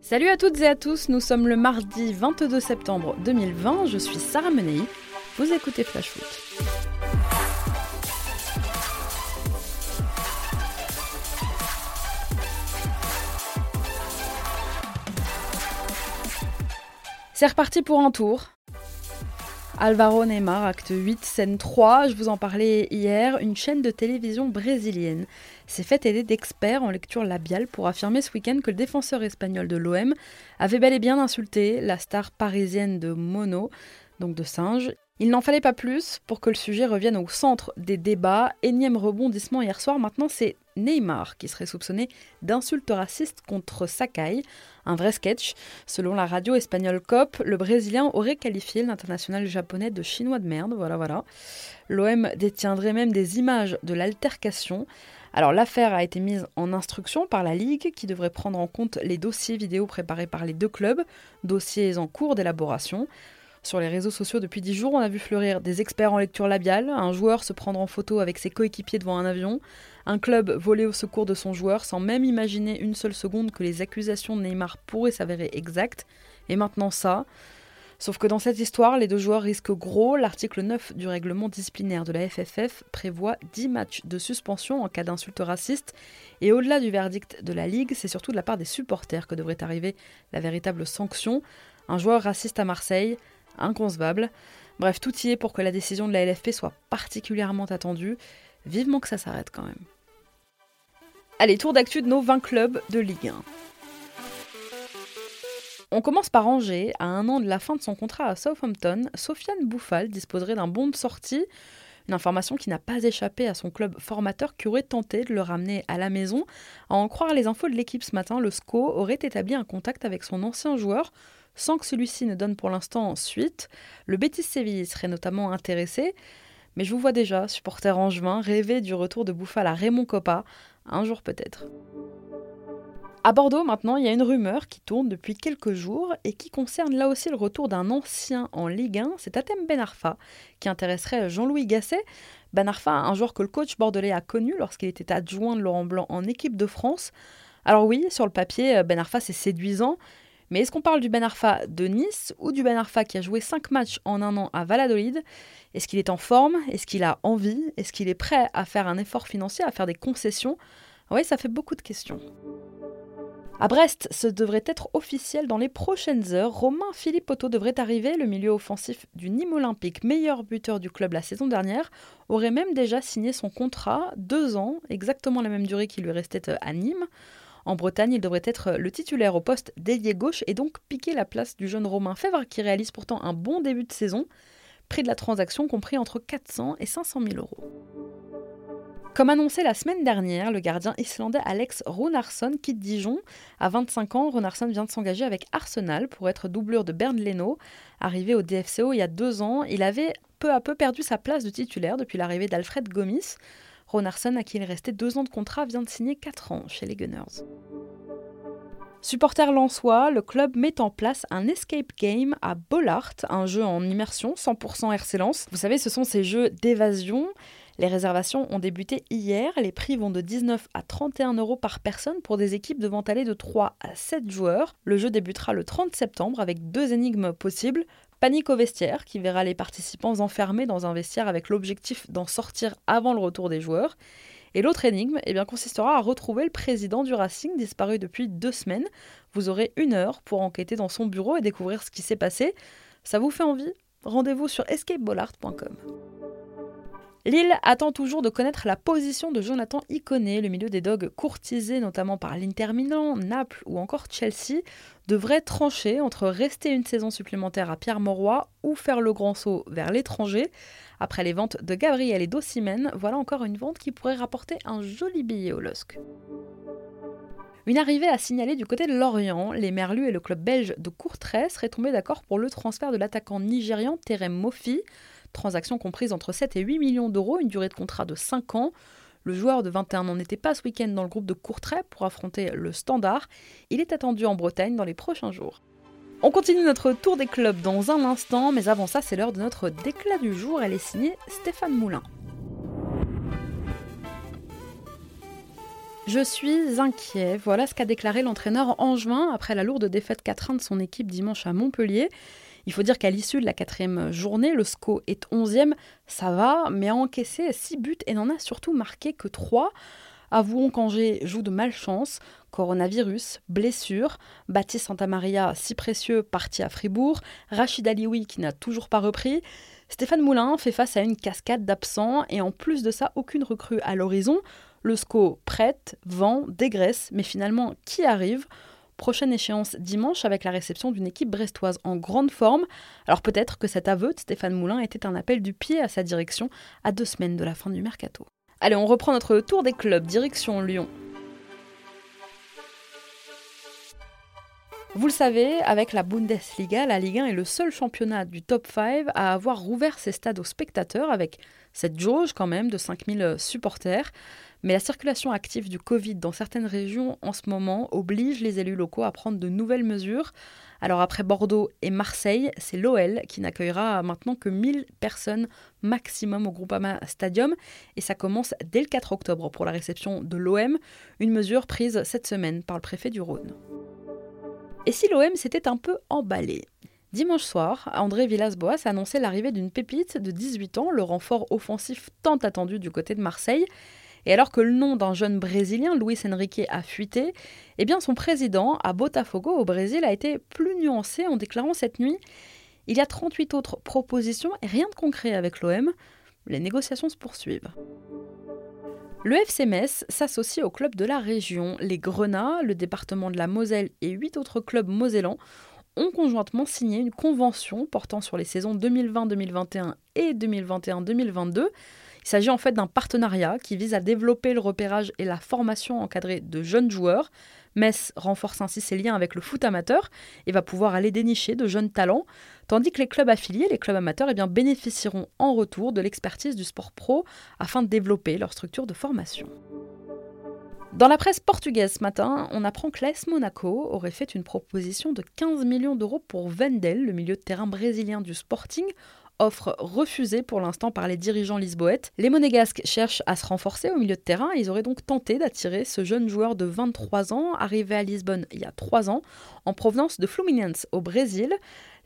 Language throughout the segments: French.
Salut à toutes et à tous, nous sommes le mardi 22 septembre 2020, je suis Sarah Menei, vous écoutez Flash Foot. C'est reparti pour un tour. Alvaro Neymar, acte 8, scène 3, je vous en parlais hier, une chaîne de télévision brésilienne s'est fait aider d'experts en lecture labiale pour affirmer ce week-end que le défenseur espagnol de l'OM avait bel et bien insulté la star parisienne de Mono, donc de singe. Il n'en fallait pas plus pour que le sujet revienne au centre des débats. Énième rebondissement hier soir, maintenant c'est Neymar qui serait soupçonné d'insultes racistes contre Sakai, un vrai sketch. Selon la radio espagnole COP, le Brésilien aurait qualifié l'international japonais de chinois de merde, voilà voilà. L'OM détiendrait même des images de l'altercation. Alors l'affaire a été mise en instruction par la Ligue qui devrait prendre en compte les dossiers vidéo préparés par les deux clubs, dossiers en cours d'élaboration. Sur les réseaux sociaux depuis dix jours, on a vu fleurir des experts en lecture labiale, un joueur se prendre en photo avec ses coéquipiers devant un avion, un club voler au secours de son joueur sans même imaginer une seule seconde que les accusations de Neymar pourraient s'avérer exactes, et maintenant ça. Sauf que dans cette histoire, les deux joueurs risquent gros. L'article 9 du règlement disciplinaire de la FFF prévoit 10 matchs de suspension en cas d'insulte raciste. Et au-delà du verdict de la Ligue, c'est surtout de la part des supporters que devrait arriver la véritable sanction. Un joueur raciste à Marseille, inconcevable. Bref, tout y est pour que la décision de la LFP soit particulièrement attendue. Vivement que ça s'arrête quand même. Allez, tour d'actu de nos 20 clubs de Ligue 1. On commence par Angers. À un an de la fin de son contrat à Southampton, Sofiane Bouffal disposerait d'un bon de sortie. Une information qui n'a pas échappé à son club formateur qui aurait tenté de le ramener à la maison. À en croire les infos de l'équipe ce matin, le SCO aurait établi un contact avec son ancien joueur sans que celui-ci ne donne pour l'instant suite. Le Betis Séville serait notamment intéressé. Mais je vous vois déjà, supporter angevin, rêver du retour de Bouffal à Raymond Coppa, un jour peut-être. À Bordeaux, maintenant, il y a une rumeur qui tourne depuis quelques jours et qui concerne là aussi le retour d'un ancien en Ligue 1, c'est Atem Benarfa, qui intéresserait Jean-Louis Gasset. Benarfa, un joueur que le coach bordelais a connu lorsqu'il était adjoint de Laurent Blanc en équipe de France. Alors oui, sur le papier, Benarfa c'est séduisant, mais est-ce qu'on parle du Benarfa de Nice ou du Benarfa qui a joué 5 matchs en un an à Valladolid? Est-ce qu'il est en forme? Est-ce qu'il a envie? Est-ce qu'il est prêt à faire un effort financier, à faire des concessions? Oui, ça fait beaucoup de questions. À Brest, ce devrait être officiel dans les prochaines heures. Romain Philippe Otto devrait arriver. Le milieu offensif du Nîmes Olympique, meilleur buteur du club la saison dernière, aurait même déjà signé son contrat, deux ans, exactement la même durée qui lui restait euh, à Nîmes. En Bretagne, il devrait être le titulaire au poste d'ailier gauche et donc piquer la place du jeune Romain Fèvre qui réalise pourtant un bon début de saison. Prix de la transaction compris entre 400 et 500 000 euros. Comme annoncé la semaine dernière, le gardien islandais Alex Runarsson quitte Dijon. À 25 ans, Runarsson vient de s'engager avec Arsenal pour être doublure de Bernd Leno. Arrivé au DFCO il y a deux ans, il avait peu à peu perdu sa place de titulaire depuis l'arrivée d'Alfred Gomis. Runarsson, à qui il restait deux ans de contrat, vient de signer quatre ans chez les Gunners. Supporter Lensois, le club met en place un escape game à Bollard, un jeu en immersion 100% RC Lens. Vous savez, ce sont ces jeux d'évasion les réservations ont débuté hier. Les prix vont de 19 à 31 euros par personne pour des équipes devant aller de 3 à 7 joueurs. Le jeu débutera le 30 septembre avec deux énigmes possibles. Panique au vestiaire, qui verra les participants enfermés dans un vestiaire avec l'objectif d'en sortir avant le retour des joueurs. Et l'autre énigme eh bien, consistera à retrouver le président du Racing disparu depuis deux semaines. Vous aurez une heure pour enquêter dans son bureau et découvrir ce qui s'est passé. Ça vous fait envie? Rendez-vous sur escapebollard.com. Lille attend toujours de connaître la position de Jonathan Iconé, le milieu des dogs courtisé notamment par l'Inter Milan, Naples ou encore Chelsea, devrait trancher entre rester une saison supplémentaire à Pierre Mauroy ou faire le grand saut vers l'étranger. Après les ventes de Gabriel et d'Ossimène, voilà encore une vente qui pourrait rapporter un joli billet au LOSC. Une arrivée à signaler du côté de Lorient. Les Merlus et le club belge de Courtrai seraient tombés d'accord pour le transfert de l'attaquant nigérian Terem Mofi. Transaction comprise entre 7 et 8 millions d'euros, une durée de contrat de 5 ans. Le joueur de 21 ans n'était pas ce week-end dans le groupe de Courtrai pour affronter le Standard. Il est attendu en Bretagne dans les prochains jours. On continue notre tour des clubs dans un instant, mais avant ça, c'est l'heure de notre déclat du jour. Elle est signée Stéphane Moulin. Je suis inquiet. Voilà ce qu'a déclaré l'entraîneur Angevin après la lourde défaite 4-1 de son équipe dimanche à Montpellier. Il faut dire qu'à l'issue de la quatrième journée, le SCO est 11e, ça va, mais a encaissé 6 buts et n'en a surtout marqué que 3. Avouons qu'Angers joue de malchance. Coronavirus, blessure, Baptiste Santamaria, si précieux, parti à Fribourg, Rachid Alioui qui n'a toujours pas repris. Stéphane Moulin fait face à une cascade d'absents et en plus de ça, aucune recrue à l'horizon. Le SCO prête, vend, dégraisse, mais finalement, qui arrive? Prochaine échéance dimanche avec la réception d'une équipe brestoise en grande forme. Alors peut-être que cet aveu de Stéphane Moulin était un appel du pied à sa direction à deux semaines de la fin du mercato. Allez, on reprend notre tour des clubs, direction Lyon. Vous le savez, avec la Bundesliga, la Ligue 1 est le seul championnat du top 5 à avoir rouvert ses stades aux spectateurs avec cette jauge quand même de 5000 supporters. Mais la circulation active du Covid dans certaines régions en ce moment oblige les élus locaux à prendre de nouvelles mesures. Alors après Bordeaux et Marseille, c'est l'OL qui n'accueillera maintenant que 1000 personnes maximum au Groupama Stadium et ça commence dès le 4 octobre pour la réception de l'OM, une mesure prise cette semaine par le préfet du Rhône. Et si l'OM s'était un peu emballé? Dimanche soir, André Villas-Boas a annoncé l'arrivée d'une pépite de 18 ans, le renfort offensif tant attendu du côté de Marseille. Et alors que le nom d'un jeune Brésilien, Luis Enrique, a fuité, eh bien son président, à Botafogo, au Brésil, a été plus nuancé en déclarant cette nuit Il y a 38 autres propositions et rien de concret avec l'OM. Les négociations se poursuivent. Le FC s'associe au club de la région. Les Grenats, le département de la Moselle et huit autres clubs mosellans ont conjointement signé une convention portant sur les saisons 2020-2021 et 2021-2022 il s'agit en fait d'un partenariat qui vise à développer le repérage et la formation encadrée de jeunes joueurs. Metz renforce ainsi ses liens avec le foot amateur et va pouvoir aller dénicher de jeunes talents, tandis que les clubs affiliés, les clubs amateurs, eh bien, bénéficieront en retour de l'expertise du sport pro afin de développer leur structure de formation. Dans la presse portugaise ce matin, on apprend que l'AS Monaco aurait fait une proposition de 15 millions d'euros pour Vendel, le milieu de terrain brésilien du Sporting, offre refusée pour l'instant par les dirigeants lisboètes. Les Monégasques cherchent à se renforcer au milieu de terrain. Ils auraient donc tenté d'attirer ce jeune joueur de 23 ans, arrivé à Lisbonne il y a 3 ans, en provenance de Fluminense au Brésil.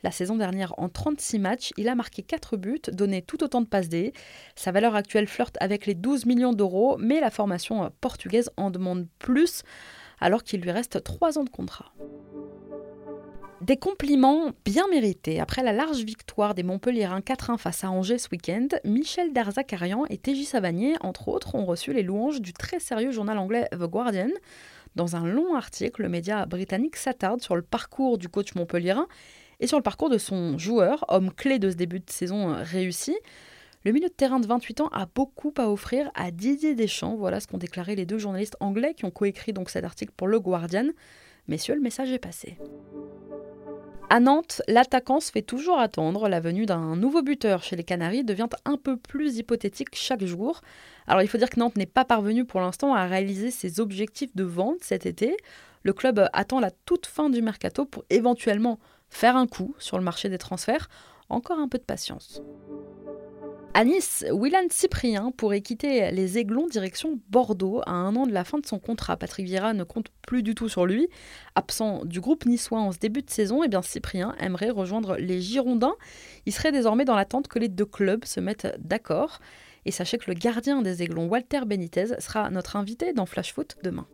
La saison dernière, en 36 matchs, il a marqué 4 buts, donné tout autant de passes D. Sa valeur actuelle flirte avec les 12 millions d'euros, mais la formation portugaise en demande plus, alors qu'il lui reste 3 ans de contrat. Des compliments bien mérités. Après la large victoire des Montpellierins 4-1 face à Angers ce week-end, Michel Darzakarian et TJ Savanier, entre autres, ont reçu les louanges du très sérieux journal anglais The Guardian. Dans un long article, le média britannique s'attarde sur le parcours du coach montpellierin et sur le parcours de son joueur, homme clé de ce début de saison réussi. Le milieu de terrain de 28 ans a beaucoup à offrir à Didier Deschamps. Voilà ce qu'ont déclaré les deux journalistes anglais qui ont coécrit donc cet article pour le Guardian. Messieurs, le message est passé. À Nantes, l'attaquant se fait toujours attendre. La venue d'un nouveau buteur chez les Canaries devient un peu plus hypothétique chaque jour. Alors il faut dire que Nantes n'est pas parvenu pour l'instant à réaliser ses objectifs de vente cet été. Le club attend la toute fin du mercato pour éventuellement faire un coup sur le marché des transferts. Encore un peu de patience. À Nice, Willan Cyprien pourrait quitter les Aiglons direction Bordeaux à un an de la fin de son contrat. Patrick Vieira ne compte plus du tout sur lui. Absent du groupe niçois en ce début de saison, eh bien Cyprien aimerait rejoindre les Girondins. Il serait désormais dans l'attente que les deux clubs se mettent d'accord. Et sachez que le gardien des Aiglons, Walter Benitez, sera notre invité dans Flash Foot demain.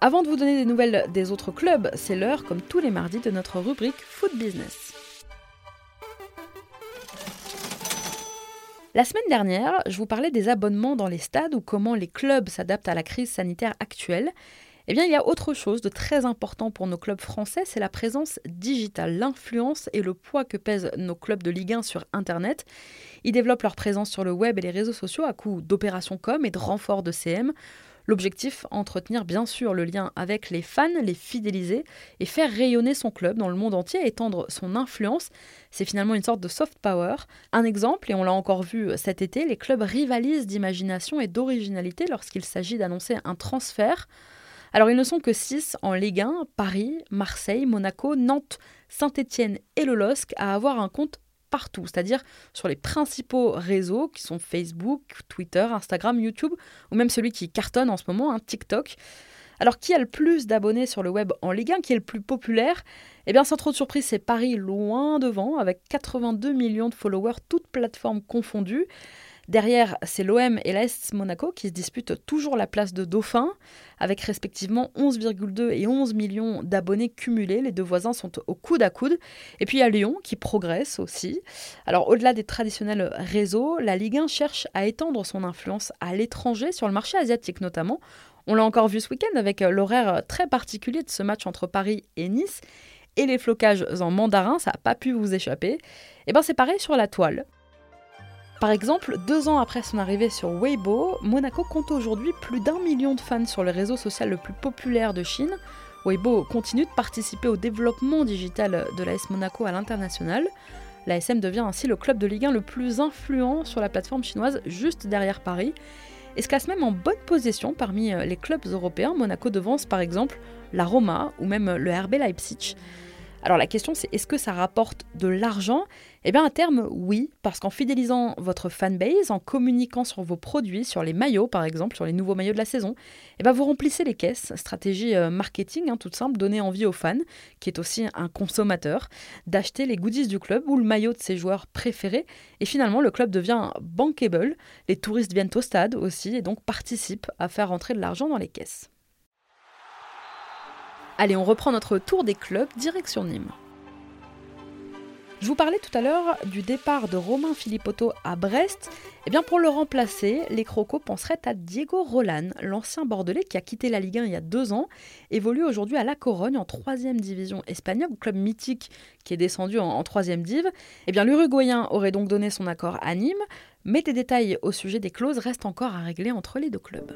Avant de vous donner des nouvelles des autres clubs, c'est l'heure, comme tous les mardis, de notre rubrique Foot Business. La semaine dernière, je vous parlais des abonnements dans les stades ou comment les clubs s'adaptent à la crise sanitaire actuelle. Eh bien, il y a autre chose de très important pour nos clubs français, c'est la présence digitale, l'influence et le poids que pèsent nos clubs de Ligue 1 sur Internet. Ils développent leur présence sur le web et les réseaux sociaux à coup d'opérations com et de renforts de CM. L'objectif, entretenir bien sûr le lien avec les fans, les fidéliser et faire rayonner son club dans le monde entier, étendre son influence. C'est finalement une sorte de soft power. Un exemple, et on l'a encore vu cet été, les clubs rivalisent d'imagination et d'originalité lorsqu'il s'agit d'annoncer un transfert. Alors ils ne sont que 6 en Ligue 1, Paris, Marseille, Monaco, Nantes, Saint-Étienne et le LOSC à avoir un compte c'est-à-dire sur les principaux réseaux qui sont Facebook, Twitter, Instagram, YouTube, ou même celui qui cartonne en ce moment, hein, TikTok. Alors, qui a le plus d'abonnés sur le web en Ligue 1, qui est le plus populaire? Eh bien, sans trop de surprise, c'est Paris loin devant, avec 82 millions de followers, toutes plateformes confondues. Derrière, c'est l'OM et l'AS Monaco qui se disputent toujours la place de dauphin, avec respectivement 11,2 et 11 millions d'abonnés cumulés. Les deux voisins sont au coude à coude. Et puis il y a Lyon qui progresse aussi. Alors au-delà des traditionnels réseaux, la Ligue 1 cherche à étendre son influence à l'étranger, sur le marché asiatique notamment. On l'a encore vu ce week-end avec l'horaire très particulier de ce match entre Paris et Nice. Et les flocages en mandarin, ça n'a pas pu vous échapper. Et eh bien c'est pareil sur la toile. Par exemple, deux ans après son arrivée sur Weibo, Monaco compte aujourd'hui plus d'un million de fans sur le réseau social le plus populaire de Chine. Weibo continue de participer au développement digital de l'AS Monaco à l'international. L'ASM devient ainsi le club de Ligue 1 le plus influent sur la plateforme chinoise, juste derrière Paris, et se classe même en bonne position parmi les clubs européens. Monaco devance par exemple la Roma ou même le RB Leipzig. Alors la question c'est est-ce que ça rapporte de l'argent? Eh bien à terme oui, parce qu'en fidélisant votre fanbase, en communiquant sur vos produits, sur les maillots par exemple, sur les nouveaux maillots de la saison, eh bien vous remplissez les caisses, stratégie euh, marketing hein, toute simple, donner envie aux fans, qui est aussi un consommateur, d'acheter les goodies du club ou le maillot de ses joueurs préférés, et finalement le club devient bankable, les touristes viennent au stade aussi et donc participent à faire rentrer de l'argent dans les caisses. Allez, on reprend notre tour des clubs, direction Nîmes. Je vous parlais tout à l'heure du départ de Romain Philippotto à Brest. Eh bien, pour le remplacer, les Crocos penseraient à Diego Roland, l'ancien Bordelais qui a quitté la Ligue 1 il y a deux ans, évolue aujourd'hui à La Corogne en troisième division espagnole, club mythique qui est descendu en, troisième div. Eh bien, l'Uruguayen aurait donc donné son accord à Nîmes, mais des détails au sujet des clauses restent encore à régler entre les deux clubs.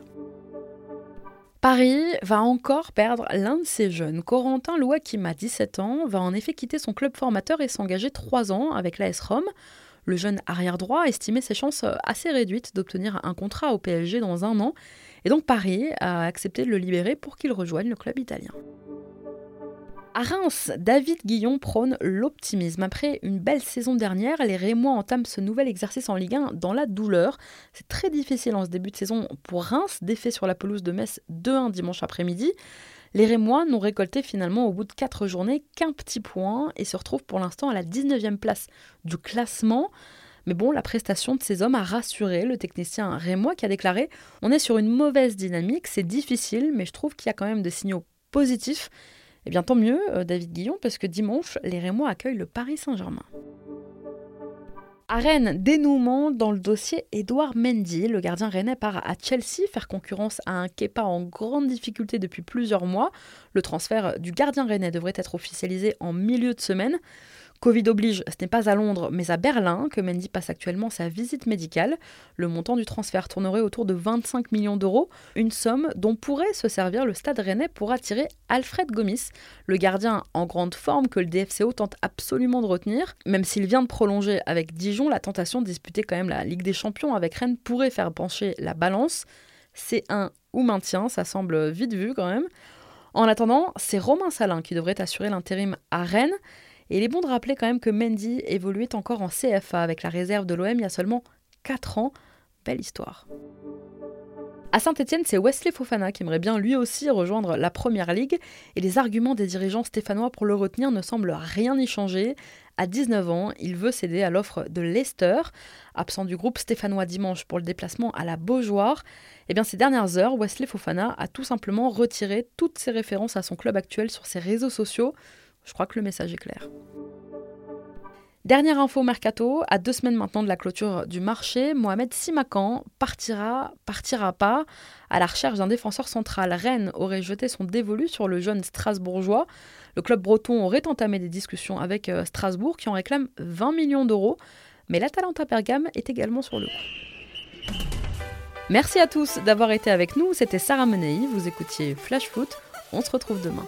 Paris va encore perdre l'un de ses jeunes. Corentin Louakim, a 17 ans, va en effet quitter son club formateur et s'engager 3 ans avec l'AS Rome. Le jeune arrière-droit estimait ses chances assez réduites d'obtenir un contrat au PSG dans un an, et donc Paris a accepté de le libérer pour qu'il rejoigne le club italien. À Reims, David Guillon prône l'optimisme. Après une belle saison dernière, les Rémois entament ce nouvel exercice en Ligue 1 dans la douleur. C'est très difficile en ce début de saison pour Reims, défait sur la pelouse de Metz 2-1 dimanche après-midi. Les Rémois n'ont récolté finalement au bout de 4 journées qu'un petit point et se retrouvent pour l'instant à la 19e place du classement. Mais bon, la prestation de ces hommes a rassuré le technicien rémois qui a déclaré On est sur une mauvaise dynamique, c'est difficile, mais je trouve qu'il y a quand même des signaux positifs. Eh bien tant mieux, euh, David Guillon, parce que dimanche, les Rémois accueillent le Paris Saint-Germain. À Rennes, dénouement dans le dossier Édouard Mendy. Le gardien rennais part à Chelsea faire concurrence à un Kepa en grande difficulté depuis plusieurs mois. Le transfert du gardien rennais devrait être officialisé en milieu de semaine. Covid oblige, ce n'est pas à Londres, mais à Berlin que Mendy passe actuellement sa visite médicale. Le montant du transfert tournerait autour de 25 millions d'euros, une somme dont pourrait se servir le stade rennais pour attirer Alfred Gomis, le gardien en grande forme que le DFCO tente absolument de retenir. Même s'il vient de prolonger avec Dijon, la tentation de disputer quand même la Ligue des Champions avec Rennes pourrait faire pencher la balance. C'est un ou maintien, ça semble vite vu quand même. En attendant, c'est Romain Salin qui devrait assurer l'intérim à Rennes. Et il est bon de rappeler quand même que Mendy évoluait encore en CFA avec la réserve de l'OM il y a seulement 4 ans. Belle histoire. À Saint-Etienne, c'est Wesley Fofana qui aimerait bien lui aussi rejoindre la première ligue et les arguments des dirigeants stéphanois pour le retenir ne semblent rien y changer. À 19 ans, il veut céder à l'offre de Leicester. Absent du groupe stéphanois dimanche pour le déplacement à la Beaujoire, eh bien ces dernières heures, Wesley Fofana a tout simplement retiré toutes ses références à son club actuel sur ses réseaux sociaux. Je crois que le message est clair. Dernière info mercato, à deux semaines maintenant de la clôture du marché, Mohamed Simakan partira, partira pas, à la recherche d'un défenseur central. Rennes aurait jeté son dévolu sur le jeune Strasbourgeois. Le club breton aurait entamé des discussions avec euh, Strasbourg qui en réclame 20 millions d'euros, mais l'Atalanta Bergame est également sur le coup. Merci à tous d'avoir été avec nous, c'était Sarah Menei, vous écoutiez Flash Foot, on se retrouve demain.